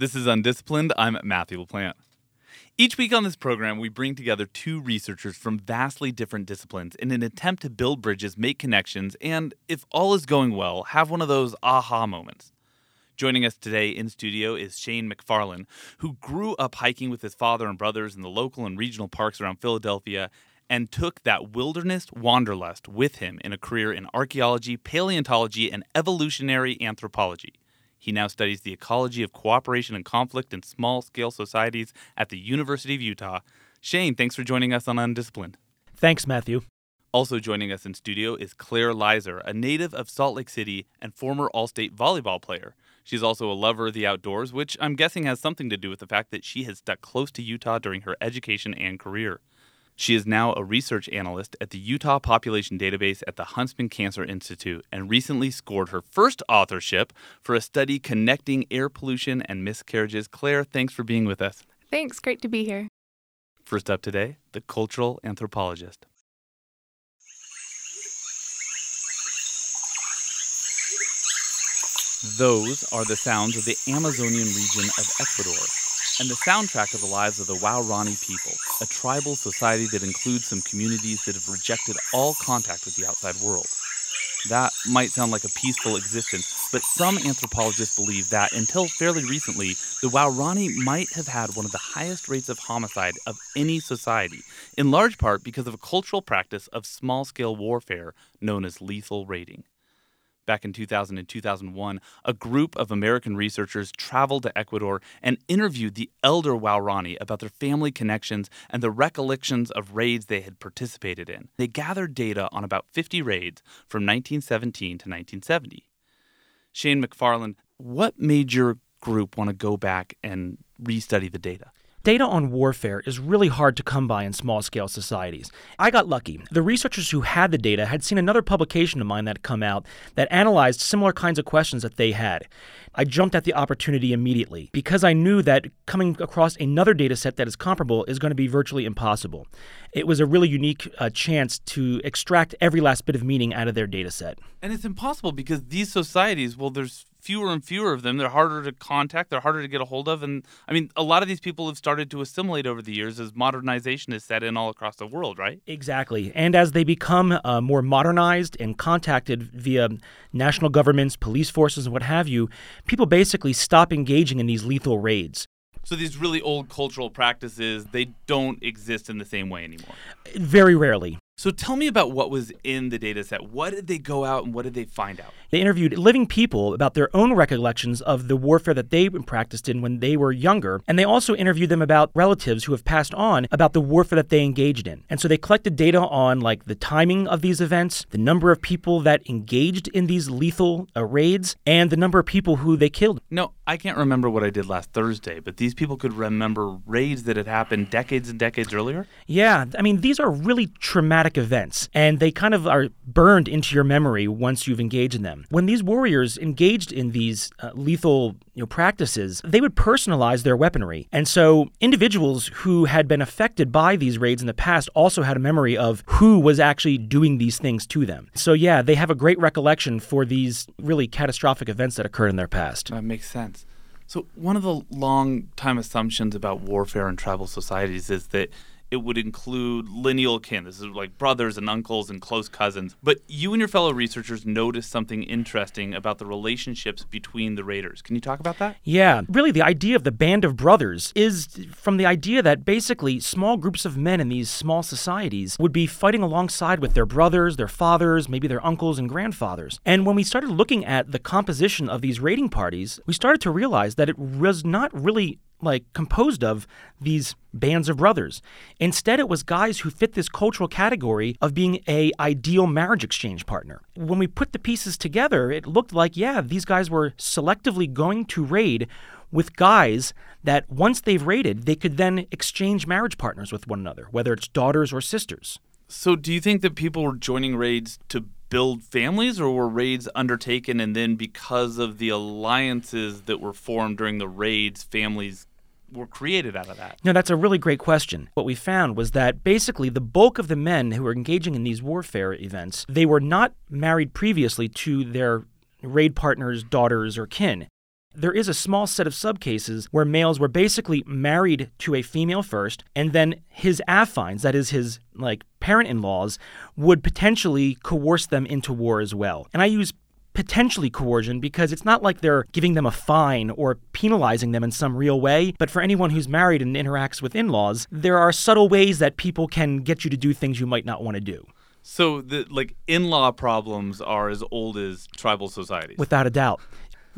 This is Undisciplined. I'm Matthew LaPlante. Each week on this program, we bring together two researchers from vastly different disciplines in an attempt to build bridges, make connections, and, if all is going well, have one of those aha moments. Joining us today in studio is Shane Macfarlan, who grew up hiking with his father and brothers in the local and regional parks around Philadelphia and took that wilderness wanderlust with him in a career in archaeology, paleontology, and evolutionary anthropology. He now studies the ecology of cooperation and conflict in small scale societies at the University of Utah. Shane, thanks for joining us on Undisciplined. Thanks, Matthew. Also joining us in studio is Claire Leiser, a native of Salt Lake City and former All State volleyball player. She's also a lover of the outdoors, which I'm guessing has something to do with the fact that she has stuck close to Utah during her education and career. She is now a research analyst at the Utah Population Database at the Huntsman Cancer Institute and recently scored her first authorship for a study connecting air pollution and miscarriages. Claire, thanks for being with us. Thanks, great to be here. First up today, the cultural anthropologist. Those are the sounds of the Amazonian region of Ecuador and the soundtrack of the lives of the Waorani people, a tribal society that includes some communities that have rejected all contact with the outside world. That might sound like a peaceful existence, but some anthropologists believe that until fairly recently, the Waorani might have had one of the highest rates of homicide of any society, in large part because of a cultural practice of small scale warfare known as lethal raiding. Back in 2000 and 2001, a group of American researchers traveled to Ecuador and interviewed the elder Waorani about their family connections and the recollections of raids they had participated in. They gathered data on about 50 raids from 1917 to 1970. Shane Macfarlan, what made your group want to go back and restudy the data? Data on warfare is really hard to come by in small scale societies. I got lucky. The researchers who had the data had seen another publication of mine that had come out that analyzed similar kinds of questions that they had. I jumped at the opportunity immediately because I knew that coming across another data set that is comparable is going to be virtually impossible. It was a really unique uh, chance to extract every last bit of meaning out of their data set. And it's impossible because these societies, well, there's fewer and fewer of them. They're harder to contact, they're harder to get a hold of. And I mean, a lot of these people have started to assimilate over the years as modernization is set in all across the world, right? Exactly. And as they become uh, more modernized and contacted via national governments, police forces, and what have you, people basically stop engaging in these lethal raids. So these really old cultural practices, they don't exist in the same way anymore. Very rarely. So tell me about what was in the data set. What did they go out and what did they find out? They interviewed living people about their own recollections of the warfare that they practiced in when they were younger, and they also interviewed them about relatives who have passed on about the warfare that they engaged in. And so they collected data on like the timing of these events, the number of people that engaged in these lethal uh, raids, and the number of people who they killed. No, I can't remember what I did last Thursday, but these people could remember raids that had happened decades and decades earlier? Yeah, I mean, these are really traumatic events, and they kind of are burned into your memory once you've engaged in them. When these warriors engaged in these uh, lethal you know, practices, they would personalize their weaponry. And so individuals who had been affected by these raids in the past also had a memory of who was actually doing these things to them. So, yeah, they have a great recollection for these really catastrophic events that occurred in their past. That makes sense. So, one of the long time assumptions about warfare in tribal societies is that it would include lineal kin. This is like brothers and uncles and close cousins. But you and your fellow researchers noticed something interesting about the relationships between the raiders. Can you talk about that? Yeah. Really, the idea of the band of brothers is from the idea that basically small groups of men in these small societies would be fighting alongside with their brothers, their fathers, maybe their uncles and grandfathers. And when we started looking at the composition of these raiding parties, we started to realize that it was not really like composed of these bands of brothers. Instead, it was guys who fit this cultural category of being a ideal marriage exchange partner. When we put the pieces together, it looked like yeah, these guys were selectively going to raid with guys that once they've raided, they could then exchange marriage partners with one another, whether it's daughters or sisters. So, do you think that people were joining raids to build families, or were raids undertaken and then because of the alliances that were formed during the raids, families were created out of that? No, that's a really great question. What we found was that basically the bulk of the men who were engaging in these warfare events, they were not married previously to their raid partners, daughters, or kin. there is a small set of subcases where males were basically married to a female first, and then his affines, that is his like parent-in-laws, would potentially coerce them into war as well. And I use potentially coercion because it's not like they're giving them a fine or penalizing them in some real way. But for anyone who's married and interacts with in laws, there are subtle ways that people can get you to do things you might not want to do. So the like in-law problems are as old as tribal societies. Without a doubt.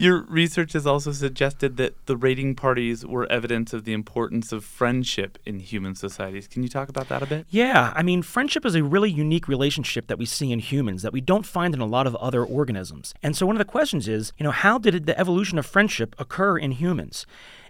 Your research has also suggested that the raiding parties were evidence of the importance of friendship in human societies. Can you talk about that a bit? Yeah, I mean, friendship is a really unique relationship that we see in humans that we don't find in a lot of other organisms. And so one of the questions is, you know, how did the evolution of friendship occur in humans?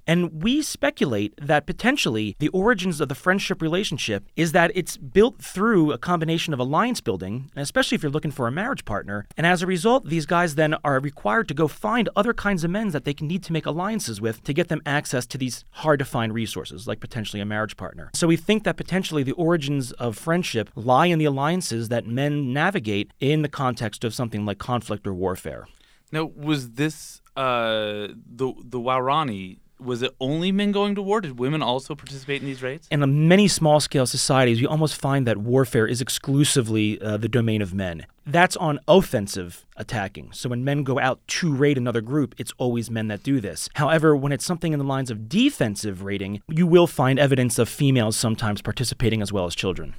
And we speculate that potentially the origins of the friendship relationship is that it's built through a combination of alliance building, especially if you're looking for a marriage partner. And as a result, these guys then are required to go find other kinds of men that they can need to make alliances with to get them access to these hard to find resources, like potentially a marriage partner. So we think that potentially the origins of friendship lie in the alliances that men navigate in the context of something like conflict or warfare. Now, was this uh, the the Waorani was it only men going to war? Did women also participate in these raids? In many small scale societies, you almost find that warfare is exclusively uh, the domain of men. That's on offensive attacking. So when men go out to raid another group, it's always men that do this. However, when it's something in the lines of defensive raiding, you will find evidence of females sometimes participating as well as children.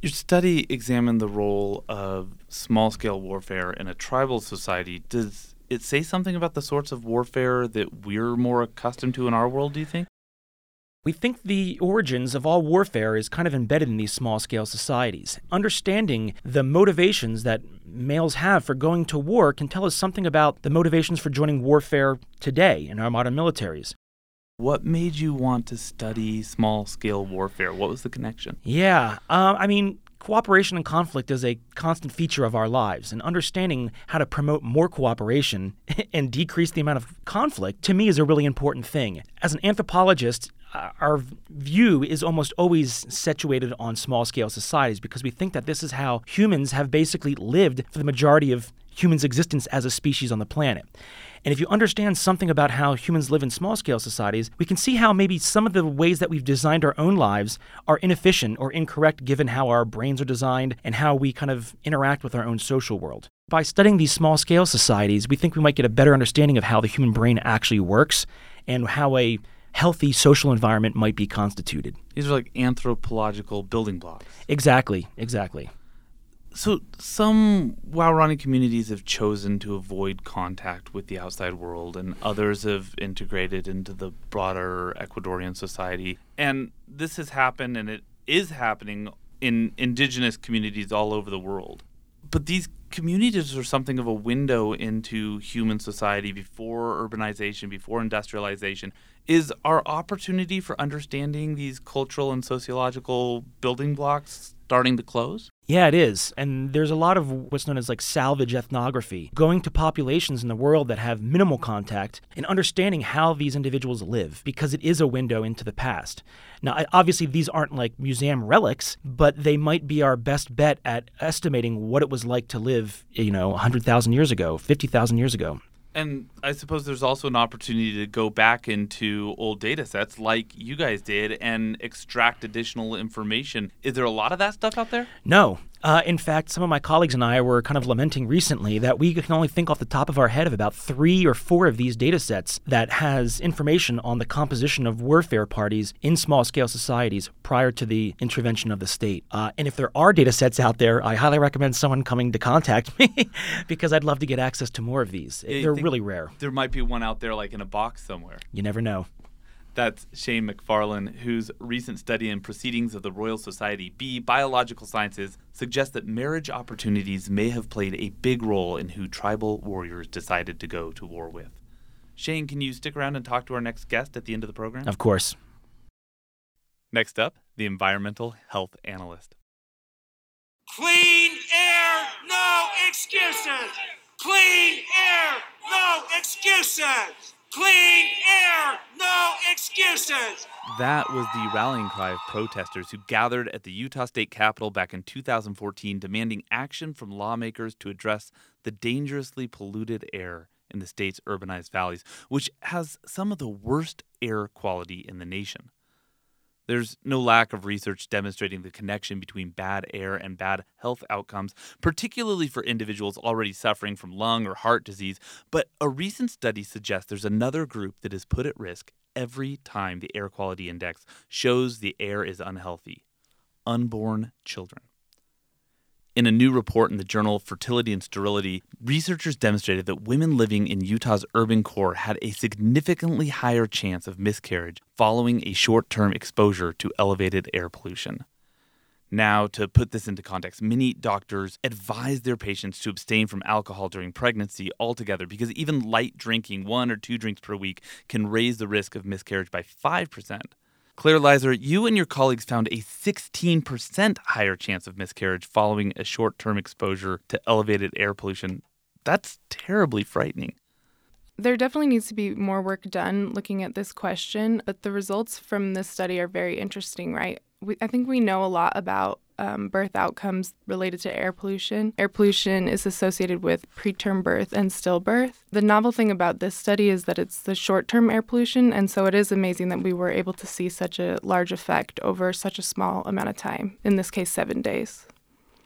Your study examined the role of small scale warfare in a tribal society. Does it say something about the sorts of warfare that we're more accustomed to in our world, do you think? We think the origins of all warfare is kind of embedded in these small scale societies. Understanding the motivations that males have for going to war can tell us something about the motivations for joining warfare today in our modern militaries. What made you want to study small scale warfare? What was the connection? Yeah, uh, I mean, Cooperation and conflict is a constant feature of our lives, and understanding how to promote more cooperation and decrease the amount of conflict to me is a really important thing. As an anthropologist, uh, our view is almost always situated on small scale societies because we think that this is how humans have basically lived for the majority of humans' existence as a species on the planet. And if you understand something about how humans live in small scale societies, we can see how maybe some of the ways that we've designed our own lives are inefficient or incorrect given how our brains are designed and how we kind of interact with our own social world. By studying these small scale societies, we think we might get a better understanding of how the human brain actually works and how a healthy social environment might be constituted. These are like anthropological building blocks. Exactly, exactly. So, some Waorani communities have chosen to avoid contact with the outside world, and others have integrated into the broader Ecuadorian society. And this has happened, and it is happening in indigenous communities all over the world. But these communities are something of a window into human society before urbanization, before industrialization. Is our opportunity for understanding these cultural and sociological building blocks starting to close? Yeah, it is. And there's a lot of what's known as like salvage ethnography, going to populations in the world that have minimal contact and understanding how these individuals live because it is a window into the past. Now, obviously, these aren't like museum relics, but they might be our best bet at estimating what it was like to live, you know, 100,000 years ago, 50,000 years ago. And I suppose there's also an opportunity to go back into old data sets like you guys did and extract additional information. Is there a lot of that stuff out there? No. Uh, in fact, some of my colleagues and I were kind of lamenting recently that we can only think off the top of our head of about three or four of these data sets that has information on the composition of warfare parties in small scale societies prior to the intervention of the state. Uh, and if there are data sets out there, I highly recommend someone coming to contact me because I'd love to get access to more of these. They're really rare. There might be one out there like in a box somewhere. You never know. That's Shane Macfarlan, whose recent study in Proceedings of the Royal Society B Biological Sciences suggests that marriage opportunities may have played a big role in who tribal warriors decided to go to war with. Shane, can you stick around and talk to our next guest at the end of the program? Of course. Next up, the environmental health analyst. Clean air, no excuses! Clean air, no excuses! Clean air, no excuses. That was the rallying cry of protesters who gathered at the Utah State Capitol back in 2014 demanding action from lawmakers to address the dangerously polluted air in the state's urbanized valleys, which has some of the worst air quality in the nation. There's no lack of research demonstrating the connection between bad air and bad health outcomes, particularly for individuals already suffering from lung or heart disease. But a recent study suggests there's another group that is put at risk every time the air quality index shows the air is unhealthy unborn children. In a new report in the journal Fertility and Sterility, researchers demonstrated that women living in Utah's urban core had a significantly higher chance of miscarriage following a short term exposure to elevated air pollution. Now, to put this into context, many doctors advise their patients to abstain from alcohol during pregnancy altogether because even light drinking, one or two drinks per week, can raise the risk of miscarriage by 5%. Claire Leiser, you and your colleagues found a 16% higher chance of miscarriage following a short term exposure to elevated air pollution. That's terribly frightening. There definitely needs to be more work done looking at this question, but the results from this study are very interesting, right? We, I think we know a lot about um, birth outcomes related to air pollution. Air pollution is associated with preterm birth and stillbirth. The novel thing about this study is that it's the short term air pollution, and so it is amazing that we were able to see such a large effect over such a small amount of time, in this case, seven days.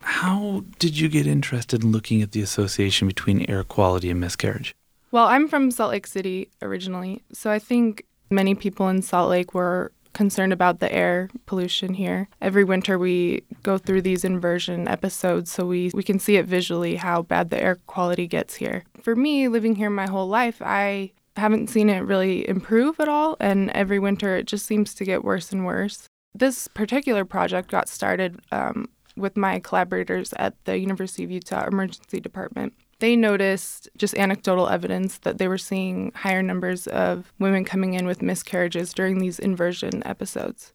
How did you get interested in looking at the association between air quality and miscarriage? Well, I'm from Salt Lake City originally, so I think many people in Salt Lake were concerned about the air pollution here. Every winter we go through these inversion episodes so we, we can see it visually how bad the air quality gets here. For me, living here my whole life, I haven't seen it really improve at all, and every winter it just seems to get worse and worse. This particular project got started um, with my collaborators at the University of Utah Emergency Department they noticed just anecdotal evidence that they were seeing higher numbers of women coming in with miscarriages during these inversion episodes.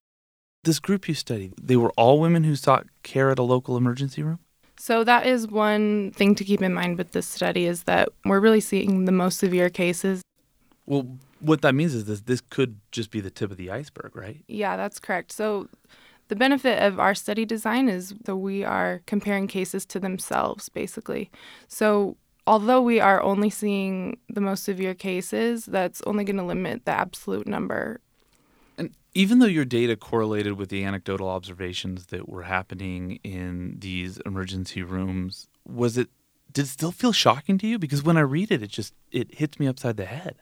This group you studied, they were all women who sought care at a local emergency room? So that is one thing to keep in mind with this study is that we're really seeing the most severe cases. Well, what that means is this this could just be the tip of the iceberg, right? Yeah, that's correct. So the benefit of our study design is that we are comparing cases to themselves, basically. So, although we are only seeing the most severe cases, that's only going to limit the absolute number. And even though your data correlated with the anecdotal observations that were happening in these emergency rooms, was it did it still feel shocking to you? Because when I read it, it just it hits me upside the head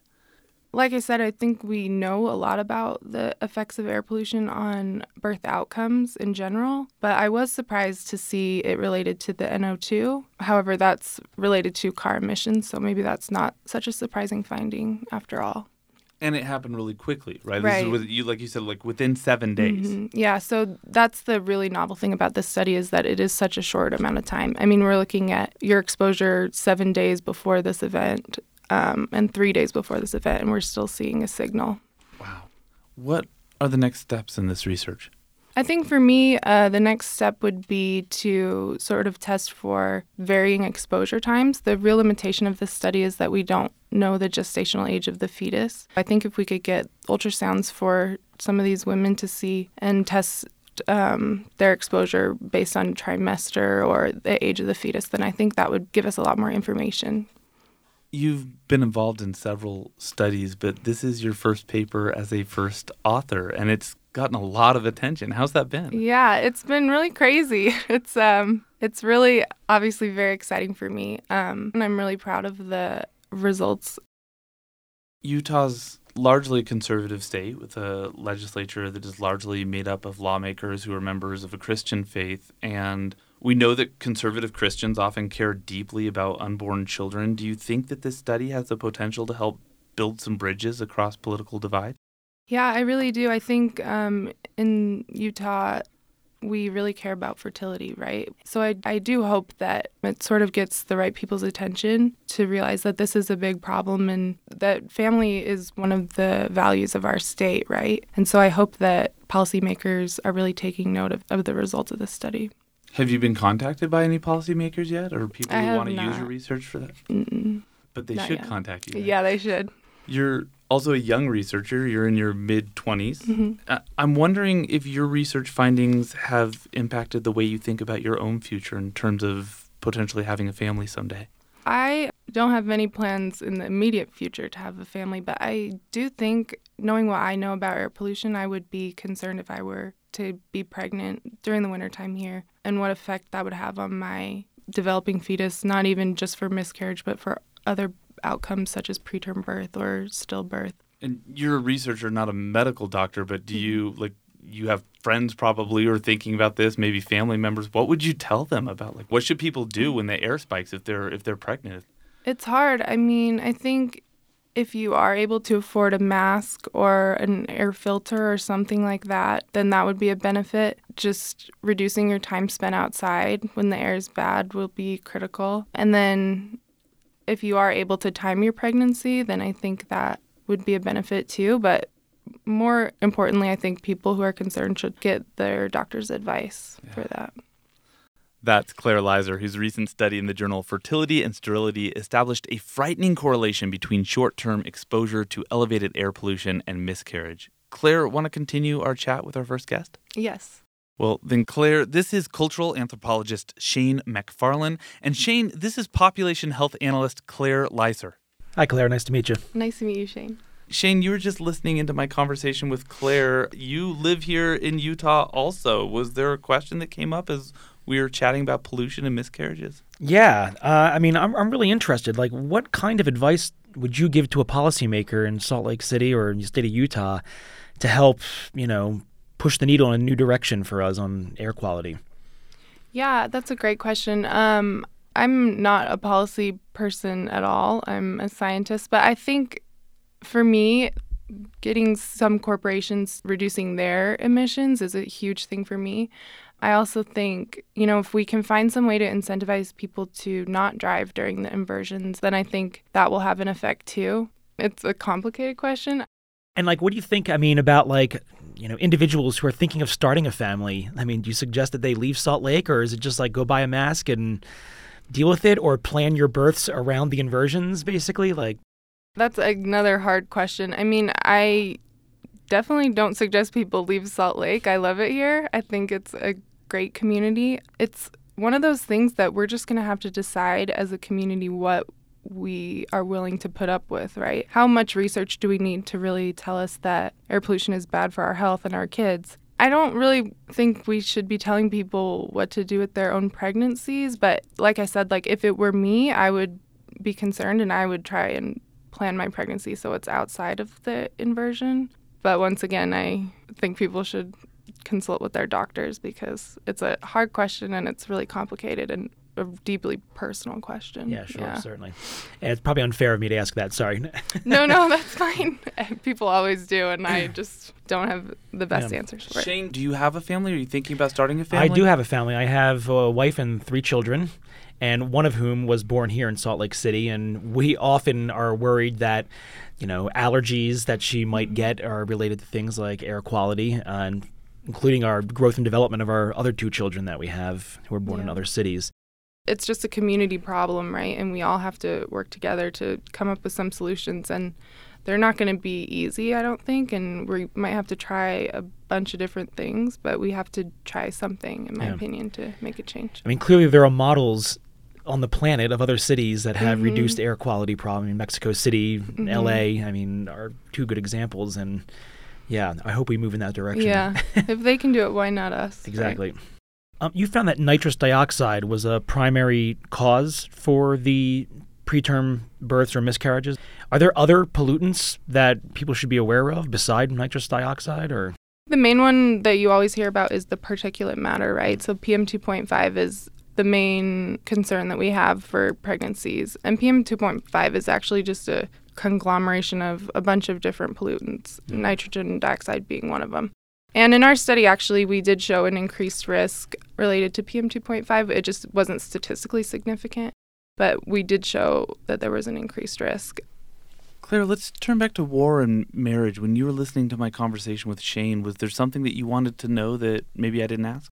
like I said, I think we know a lot about the effects of air pollution on birth outcomes in general, but I was surprised to see it related to the NO2. However, that's related to car emissions, so maybe that's not such a surprising finding after all. And it happened really quickly, right? Right. This is with, you, like you said, like within seven days. Mm-hmm. Yeah. So that's the really novel thing about this study is that it is such a short amount of time. I mean, we're looking at your exposure seven days before this event um, and three days before this event, and we're still seeing a signal. Wow. What are the next steps in this research? I think for me, uh, the next step would be to sort of test for varying exposure times. The real limitation of this study is that we don't know the gestational age of the fetus. I think if we could get ultrasounds for some of these women to see and test um, their exposure based on trimester or the age of the fetus, then I think that would give us a lot more information you've been involved in several studies, but this is your first paper as a first author, and it's gotten a lot of attention. How's that been? Yeah, it's been really crazy. It's um, it's really obviously very exciting for me, um, and I'm really proud of the results. Utah's largely a conservative state with a legislature that is largely made up of lawmakers who are members of a Christian faith and we know that conservative Christians often care deeply about unborn children. Do you think that this study has the potential to help build some bridges across political divide? Yeah, I really do. I think um, in Utah, we really care about fertility, right? So I, I do hope that it sort of gets the right people's attention to realize that this is a big problem and that family is one of the values of our state, right? And so I hope that policymakers are really taking note of, of the results of this study. Have you been contacted by any policymakers yet, or people I who want to use your research for that? Mm-mm. But they Not should yet. contact you. Yeah, they should. You're also a young researcher. You're in your mid 20s. Mm-hmm. Uh, I'm wondering if your research findings have impacted the way you think about your own future in terms of potentially having a family someday. I don't have any plans in the immediate future to have a family, but I do think, knowing what I know about air pollution, I would be concerned if I were to be pregnant during the wintertime here and what effect that would have on my developing fetus, not even just for miscarriage, but for other outcomes such as preterm birth or stillbirth. And you're a researcher, not a medical doctor, but do you mm-hmm. like you have friends probably who are thinking about this, maybe family members. What would you tell them about like what should people do mm. when the air spikes if they're if they're pregnant? It's hard. I mean, I think if you are able to afford a mask or an air filter or something like that, then that would be a benefit. Just reducing your time spent outside when the air is bad will be critical. And then if you are able to time your pregnancy, then I think that would be a benefit too. But more importantly, I think people who are concerned should get their doctor's advice yeah. for that. That's Claire Leiser, whose recent study in the journal Fertility and Sterility established a frightening correlation between short term exposure to elevated air pollution and miscarriage. Claire, want to continue our chat with our first guest? Yes. Well, then, Claire, this is cultural anthropologist Shane Macfarlan. And Shane, this is population health analyst Claire Leiser. Hi, Claire. Nice to meet you. Nice to meet you, Shane. Shane, you were just listening into my conversation with Claire. You live here in Utah also. Was there a question that came up as we were chatting about pollution and miscarriages. Yeah, uh, I mean, I'm I'm really interested. Like, what kind of advice would you give to a policymaker in Salt Lake City or in the state of Utah to help, you know, push the needle in a new direction for us on air quality? Yeah, that's a great question. Um, I'm not a policy person at all. I'm a scientist, but I think for me, getting some corporations reducing their emissions is a huge thing for me. I also think, you know, if we can find some way to incentivize people to not drive during the inversions, then I think that will have an effect too. It's a complicated question. And like, what do you think? I mean, about like, you know, individuals who are thinking of starting a family. I mean, do you suggest that they leave Salt Lake, or is it just like go buy a mask and deal with it, or plan your births around the inversions, basically? Like, that's another hard question. I mean, I definitely don't suggest people leave Salt Lake. I love it here. I think it's a great community. It's one of those things that we're just going to have to decide as a community what we are willing to put up with, right? How much research do we need to really tell us that air pollution is bad for our health and our kids? I don't really think we should be telling people what to do with their own pregnancies, but like I said, like if it were me, I would be concerned and I would try and plan my pregnancy so it's outside of the inversion. But once again, I think people should consult with their doctors because it's a hard question and it's really complicated and a deeply personal question. Yeah, sure, yeah. certainly. And it's probably unfair of me to ask that. Sorry. no, no, that's fine. People always do, and I just don't have the best yeah. answers for it. Shane, do you have a family? Are you thinking about starting a family? I do have a family. I have a wife and three children and one of whom was born here in Salt Lake City. And we often are worried that, you know, allergies that she might get are related to things like air quality, uh, and including our growth and development of our other two children that we have who are born yeah. in other cities. It's just a community problem, right? And we all have to work together to come up with some solutions. And they're not going to be easy, I don't think. And we might have to try a bunch of different things, but we have to try something, in my yeah. opinion, to make a change. I mean, clearly there are models on the planet of other cities that have mm-hmm. reduced air quality problem. Mexico City, mm-hmm. L.A. I mean, are two good examples, and yeah, I hope we move in that direction. Yeah, if they can do it, why not us? Exactly. Right? Um, you found that nitrous dioxide was a primary cause for the preterm births or miscarriages. Are there other pollutants that people should be aware of beside nitrous dioxide, or? The main one that you always hear about is the particulate matter, right? So PM 2.5 is the main concern that we have for pregnancies. And PM 2.5 is actually just a conglomeration of a bunch of different pollutants, mm. nitrogen dioxide being one of them. And in our study, actually, we did show an increased risk related to PM 2.5. It just wasn't statistically significant, but we did show that there was an increased risk. Claire, let's turn back to war and marriage. When you were listening to my conversation with Shane, was there something that you wanted to know that maybe I didn't ask?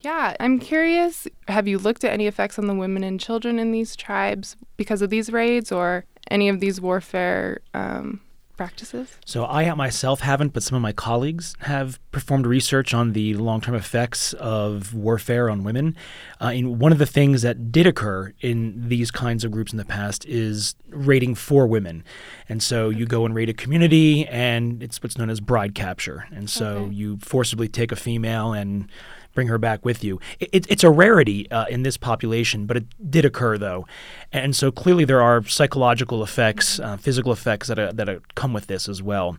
Yeah, I'm curious. Have you looked at any effects on the women and children in these tribes because of these raids or any of these warfare um, practices? So I myself haven't, but some of my colleagues have performed research on the long-term effects of warfare on women. Uh, and one of the things that did occur in these kinds of groups in the past is raiding for women. And so you go and raid a community, and it's what's known as bride capture. And so Okay. you forcibly take a female and bring her back with you. It, it- it's a rarity uh, in this population, but it did occur though, and so clearly there are psychological effects, uh, physical effects that that come with this as well.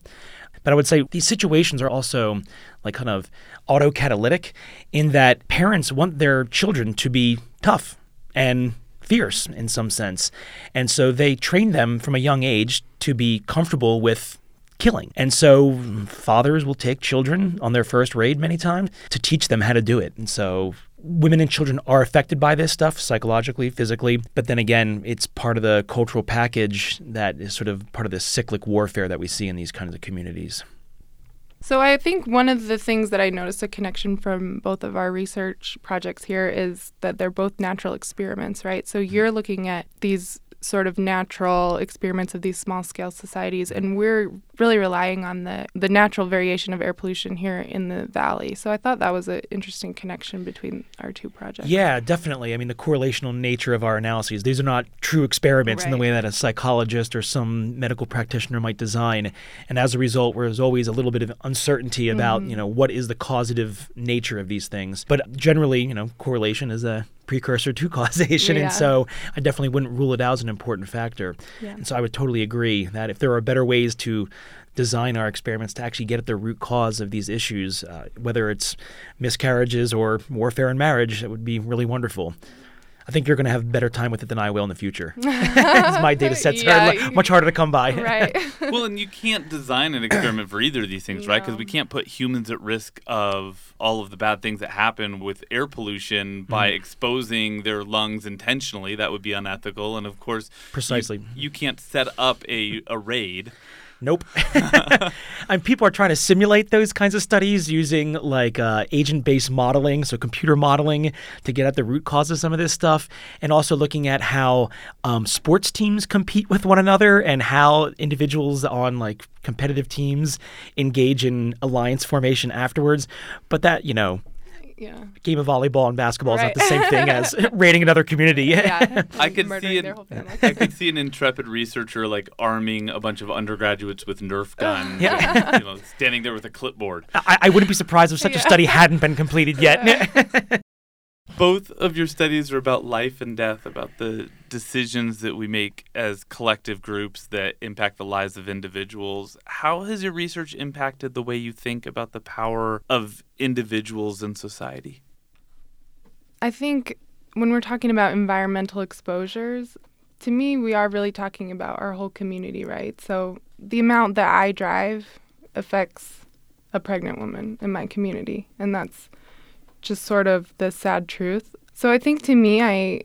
But I would say these situations are also like kind of autocatalytic in that parents want their children to be tough and fierce in some sense. And so they train them from a young age to be comfortable with killing. And so fathers will take children on their first raid many times to teach them how to do it. And so women and children are affected by this stuff psychologically, physically, but then again, it's part of the cultural package that is sort of part of the cyclic warfare that we see in these kinds of communities. So I think one of the things that I noticed a connection from both of our research projects here is that they're both natural experiments, right? So you're mm-hmm. looking at these sort of natural experiments of these small scale societies and we're really relying on the the natural variation of air pollution here in the valley. So I thought that was an interesting connection between our two projects. Yeah, definitely. I mean, the correlational nature of our analyses, these are not true experiments in the way that a psychologist or some medical practitioner might design. And as a result, there's always a little bit of uncertainty about, mm-hmm. you know, what is the causative nature of these things. But generally, you know, correlation is a precursor to causation. Yeah. And so I definitely wouldn't rule it out as an important factor. Yeah. And so I would totally agree that if there are better ways to design our experiments to actually get at the root cause of these issues, uh, whether it's miscarriages or warfare and marriage, that would be really wonderful. I think you're going to have a better time with it than I will in the future. my data sets Yeah, are li- much harder to come by. Right. well, and you can't design an experiment for either of these things, right? Because we can't put humans at risk of all of the bad things that happen with air pollution by mm. exposing their lungs intentionally. That would be unethical. And of course, you- Precisely. you, can't set up a, a raid. Nope. and people are trying to simulate those kinds of studies using like uh, agent-based modeling, so computer modeling, to get at the root cause of some of this stuff, and also looking at how um, sports teams compete with one another and how individuals on like competitive teams engage in alliance formation afterwards. But that, you know, yeah. game of volleyball and basketball is not the same thing as raiding another community. Yeah. I could Murdering see their an, whole. I could see an intrepid researcher like arming a bunch of undergraduates with Nerf guns, Yeah. and, you know, standing there with a clipboard. I, I wouldn't be surprised if such a study hadn't been completed yet. Both of your studies are about life and death, about the decisions that we make as collective groups that impact the lives of individuals. How has your research impacted the way you think about the power of individuals in society? I think when we're talking about environmental exposures, to me, we are really talking about our whole community, right? So the amount that I drive affects a pregnant woman in my community, and that's just sort of the sad truth. So I think to me, I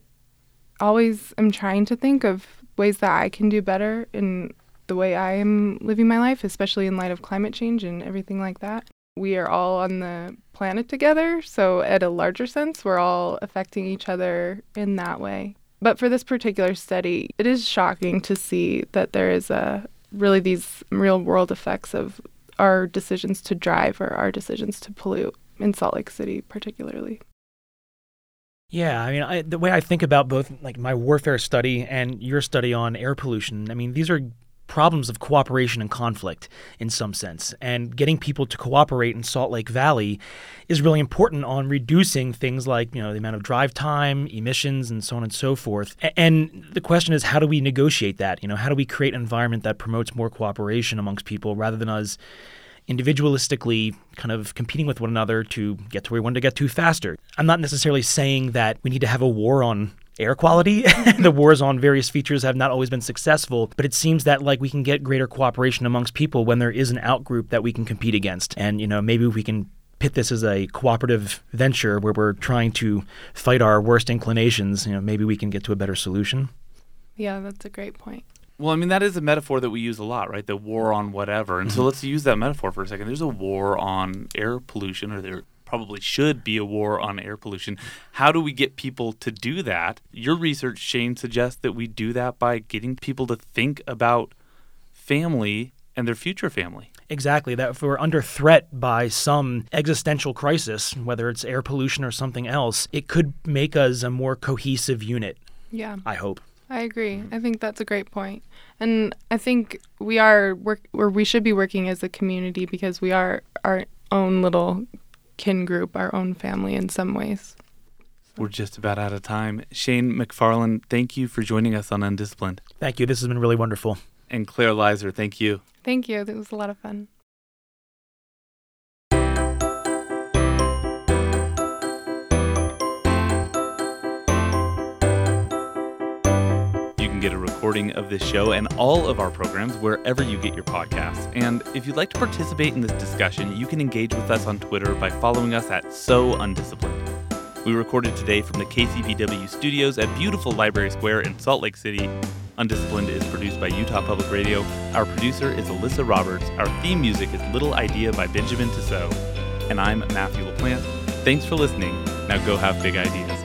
always am trying to think of ways that I can do better in the way I am living my life, especially in light of climate change and everything like that. We are all on the planet together, so at a larger sense, we're all affecting each other in that way. But for this particular study, it is shocking to see that there is a really these real world effects of our decisions to drive or our decisions to pollute in Salt Lake City, particularly. Yeah, I mean, I, the way I think about both like my warfare study and your study on air pollution, I mean, these are problems of cooperation and conflict in some sense. And getting people to cooperate in Salt Lake Valley is really important on reducing things like, you know, the amount of drive time, emissions, and so on and so forth. And the question is, how do we negotiate that? You know, how do we create an environment that promotes more cooperation amongst people rather than us individualistically kind of competing with one another to get to where we want to get to faster. I'm not necessarily saying that we need to have a war on air quality. the wars on various features have not always been successful, but it seems that like we can get greater cooperation amongst people when there is an outgroup that we can compete against. And you know, maybe we can pit this as a cooperative venture where we're trying to fight our worst inclinations, you know, maybe we can get to a better solution. Yeah, that's a great point. Well, I mean, that is a metaphor that we use a lot, right? The war on whatever. And so mm-hmm. let's use that metaphor for a second. There's a war on air pollution, or there probably should be a war on air pollution. How do we get people to do that? Your research, Shane, suggests that we do that by getting people to think about family and their future family. Exactly. That if we're under threat by some existential crisis, whether it's air pollution or something else, it could make us a more cohesive unit. Yeah. I hope. I agree. I think that's a great point. And I think we are work or we should be working as a community because we are our own little kin group, our own family in some ways. We're just about out of time. Shane Macfarlan, thank you for joining us on Undisciplined. Thank you. This has been really wonderful. And Claire Leiser, thank you. Thank you. It was a lot of fun. Get a recording of this show and all of our programs wherever you get your podcasts. And if you'd like to participate in this discussion, you can engage with us on Twitter by following us at So Undisciplined. We recorded today from the KCPW studios at beautiful Library Square in Salt Lake City. Undisciplined is produced by Utah Public Radio. Our producer is Alyssa Roberts. Our theme music is Little Idea by Benjamin Tissot. And I'm Matthew LaPlante. Thanks for listening. Now go have big ideas.